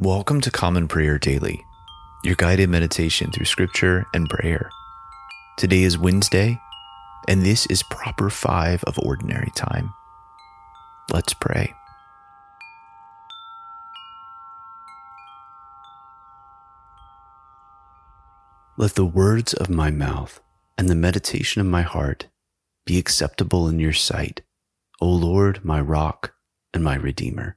Welcome to Common Prayer Daily, your guided meditation through scripture and prayer. Today is Wednesday, and this is proper five of ordinary time. Let's pray. Let the words of my mouth and the meditation of my heart be acceptable in your sight, O Lord, my rock and my redeemer.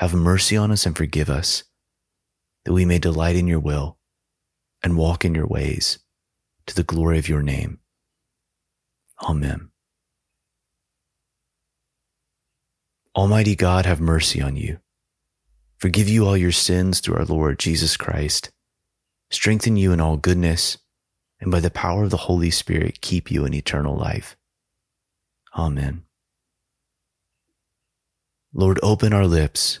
have mercy on us and forgive us, that we may delight in your will and walk in your ways to the glory of your name. Amen. Almighty God, have mercy on you. Forgive you all your sins through our Lord Jesus Christ. Strengthen you in all goodness, and by the power of the Holy Spirit, keep you in eternal life. Amen. Lord, open our lips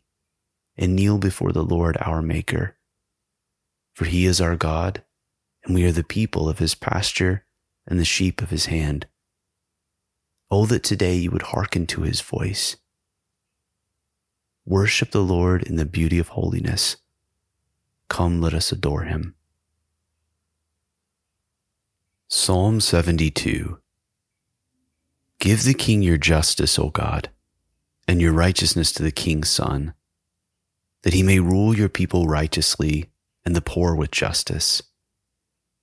and kneel before the Lord our Maker. For he is our God, and we are the people of his pasture and the sheep of his hand. Oh, that today you would hearken to his voice. Worship the Lord in the beauty of holiness. Come, let us adore him. Psalm 72 Give the king your justice, O God, and your righteousness to the king's son that he may rule your people righteously and the poor with justice,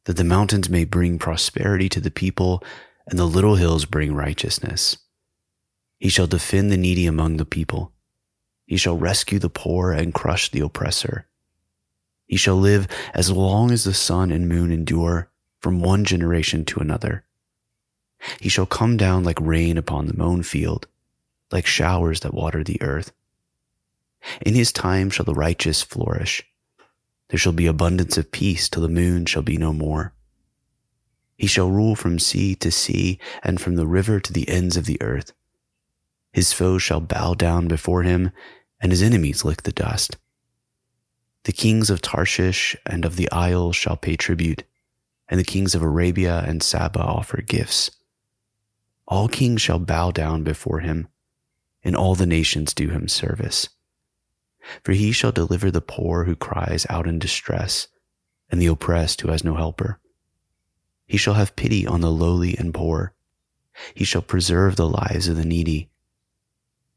that the mountains may bring prosperity to the people and the little hills bring righteousness. He shall defend the needy among the people. He shall rescue the poor and crush the oppressor. He shall live as long as the sun and moon endure from one generation to another. He shall come down like rain upon the mown field, like showers that water the earth. In his time shall the righteous flourish. There shall be abundance of peace till the moon shall be no more. He shall rule from sea to sea and from the river to the ends of the earth. His foes shall bow down before him and his enemies lick the dust. The kings of Tarshish and of the isles shall pay tribute, and the kings of Arabia and Saba offer gifts. All kings shall bow down before him, and all the nations do him service. For he shall deliver the poor who cries out in distress, and the oppressed who has no helper. He shall have pity on the lowly and poor. He shall preserve the lives of the needy.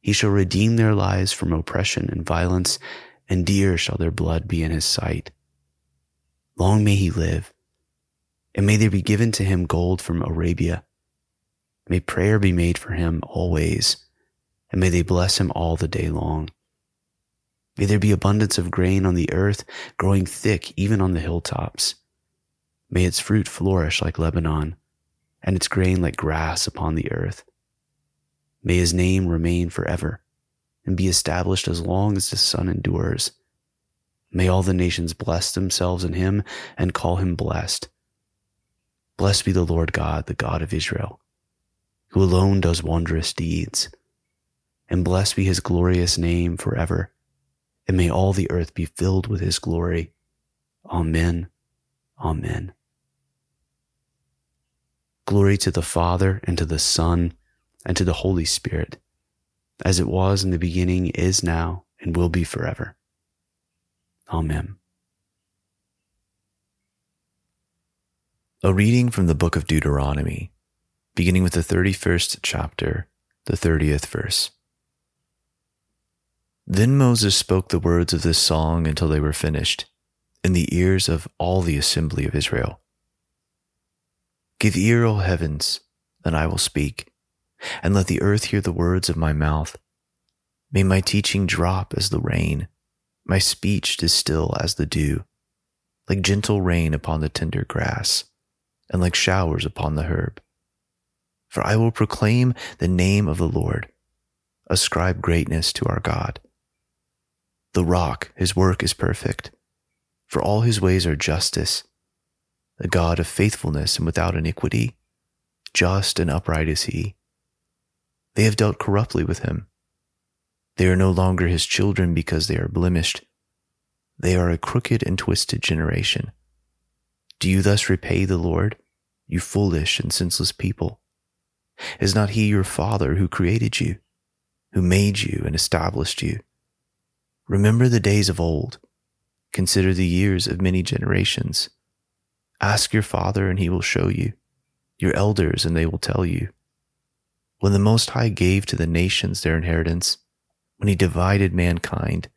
He shall redeem their lives from oppression and violence, and dear shall their blood be in his sight. Long may he live, and may there be given to him gold from Arabia. May prayer be made for him always, and may they bless him all the day long. May there be abundance of grain on the earth, growing thick even on the hilltops. May its fruit flourish like Lebanon, and its grain like grass upon the earth. May his name remain forever, and be established as long as the sun endures. May all the nations bless themselves in him and call him blessed. Blessed be the Lord God, the God of Israel, who alone does wondrous deeds. And blessed be his glorious name forever and may all the earth be filled with his glory. Amen. Amen. Glory to the Father, and to the Son, and to the Holy Spirit, as it was in the beginning, is now, and will be forever. Amen. A reading from the book of Deuteronomy, beginning with the 31st chapter, the 30th verse. Then Moses spoke the words of this song until they were finished, in the ears of all the assembly of Israel. Give ear, O heavens, and I will speak, and let the earth hear the words of my mouth. May my teaching drop as the rain, my speech distill as the dew, like gentle rain upon the tender grass, and like showers upon the herb. For I will proclaim the name of the Lord, ascribe greatness to our God. The rock, his work is perfect, for all his ways are justice a God of faithfulness and without iniquity. Just and upright is he. They have dealt corruptly with him. They are no longer his children because they are blemished. They are a crooked and twisted generation. Do you thus repay the Lord, you foolish and senseless people? Is not he your father who created you, who made you and established you? Remember the days of old. Consider the years of many generations. Ask your father, and he will show you, your elders, and they will tell you. When the Most High gave to the nations their inheritance, when he divided mankind,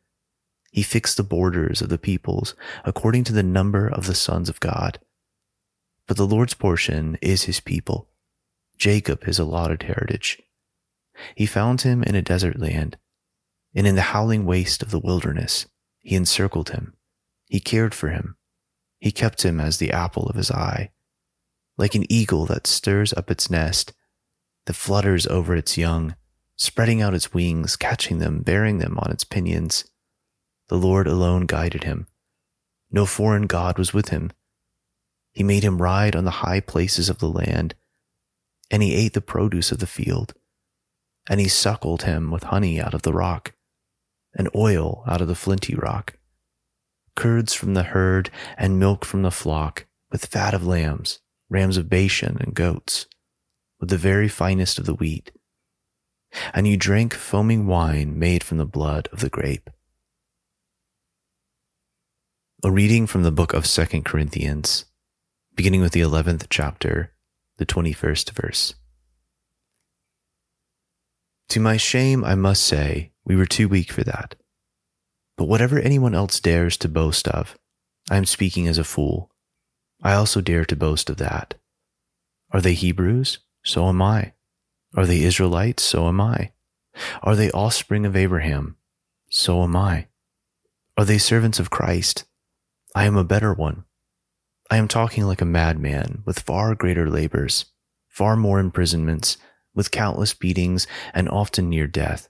he fixed the borders of the peoples according to the number of the sons of God. But the Lord's portion is his people, Jacob his allotted heritage. He found him in a desert land, and in the howling waste of the wilderness, he encircled him. He cared for him he kept him as the apple of his eye. Like an eagle that stirs up its nest, that flutters over its young, spreading out its wings, catching them, bearing them on its pinions. The Lord alone guided him. No foreign God was with him. He made him ride on the high places of the land, and he ate the produce of the field. And he suckled him with honey out of the rock, and oil out of the flinty rock curds from the herd, and milk from the flock, with fat of lambs, rams of Bashan, and goats, with the very finest of the wheat. And you drank foaming wine made from the blood of the grape. A reading from the book of Second Corinthians, beginning with the 11th chapter, the 21st verse. To my shame, I must say, we were too weak for that. But whatever anyone else dares to boast of, I am speaking as a fool. I also dare to boast of that. Are they Hebrews? So am I. Are they Israelites? So am I. Are they offspring of Abraham? So am I. Are they servants of Christ? I am a better one. I am talking like a madman with far greater labors, far more imprisonments, with countless beatings, and often near death.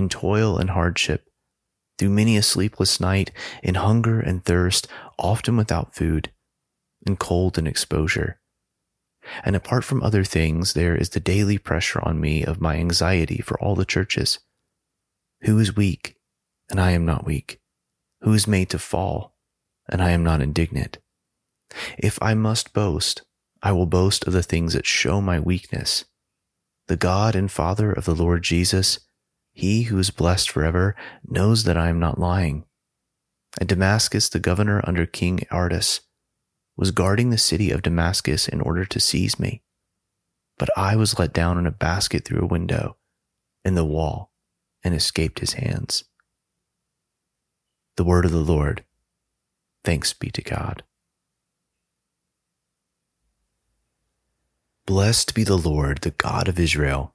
in toil and hardship, through many a sleepless night, in hunger and thirst, often without food, in cold and exposure. And apart from other things, there is the daily pressure on me of my anxiety for all the churches. Who is weak, and I am not weak? Who is made to fall, and I am not indignant? If I must boast, I will boast of the things that show my weakness. The God and Father of the Lord Jesus, he who is blessed forever knows that I am not lying. At Damascus, the governor under King Aretas was guarding the city of Damascus in order to seize me. But I was let down in a basket through a window in the wall and escaped his hands. The word of the Lord. Thanks be to God. Blessed be the Lord, the God of Israel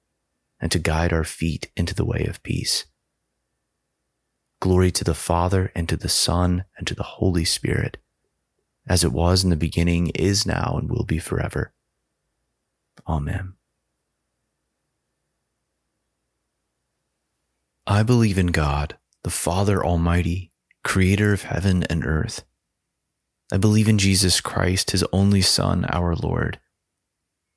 and to guide our feet into the way of peace. Glory to the Father, and to the Son, and to the Holy Spirit, as it was in the beginning, is now, and will be forever. Amen. I believe in God, the Father Almighty, creator of heaven and earth. I believe in Jesus Christ, his only Son, our Lord.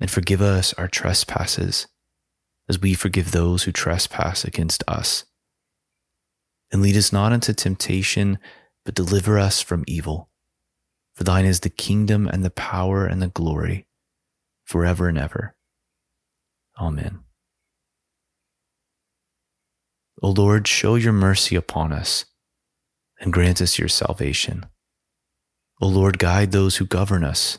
and forgive us our trespasses, as we forgive those who trespass against us and lead us not into temptation, but deliver us from evil. For thine is the kingdom and the power and the glory forever and ever. Amen. O Lord, show your mercy upon us and grant us your salvation. O Lord, guide those who govern us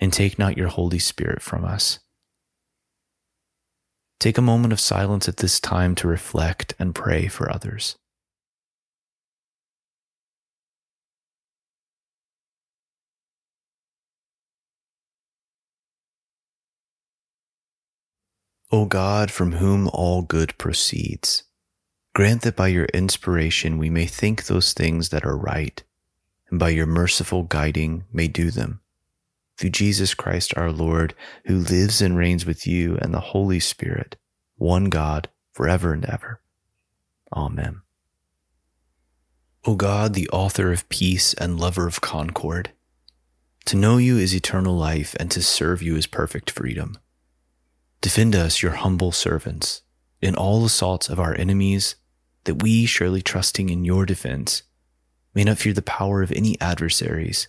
and take not your Holy Spirit from us. Take a moment of silence at this time to reflect and pray for others. O God, from whom all good proceeds, grant that by your inspiration we may think those things that are right, and by your merciful guiding may do them. Through Jesus Christ our Lord, who lives and reigns with you and the Holy Spirit, one God, forever and ever. Amen. O God, the author of peace and lover of concord, to know you is eternal life, and to serve you is perfect freedom. Defend us, your humble servants, in all assaults of our enemies, that we, surely trusting in your defense, may not fear the power of any adversaries,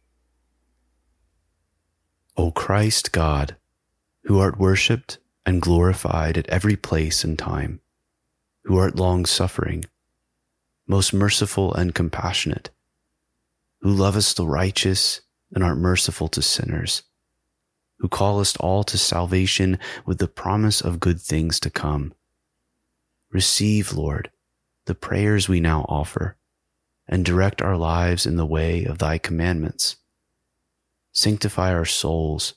O Christ God, who art worshipped and glorified at every place and time, who art long suffering, most merciful and compassionate, who lovest the righteous and art merciful to sinners, who callest all to salvation with the promise of good things to come. Receive, Lord, the prayers we now offer, and direct our lives in the way of thy commandments. Sanctify our souls,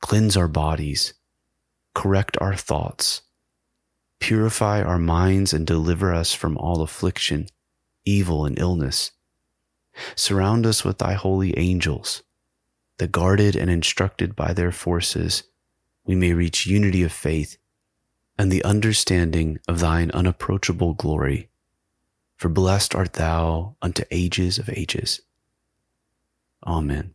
cleanse our bodies, correct our thoughts, purify our minds, and deliver us from all affliction, evil, and illness. Surround us with thy holy angels that guarded and instructed by their forces, we may reach unity of faith and the understanding of thine unapproachable glory. For blessed art thou unto ages of ages. Amen.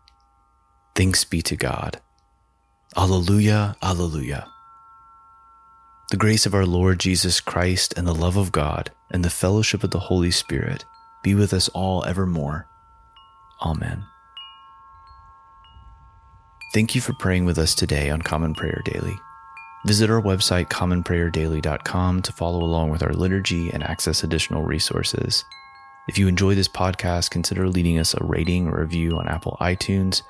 Thanks be to God. Alleluia, Alleluia. The grace of our Lord Jesus Christ and the love of God and the fellowship of the Holy Spirit be with us all evermore. Amen. Thank you for praying with us today on Common Prayer Daily. Visit our website, commonprayerdaily.com, to follow along with our liturgy and access additional resources. If you enjoy this podcast, consider leaving us a rating or review on Apple iTunes,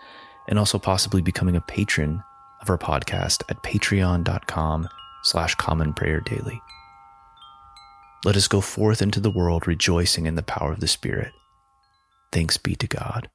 and also possibly becoming a patron of our podcast at patreon.com slash commonprayerdaily. Let us go forth into the world rejoicing in the power of the Spirit. Thanks be to God.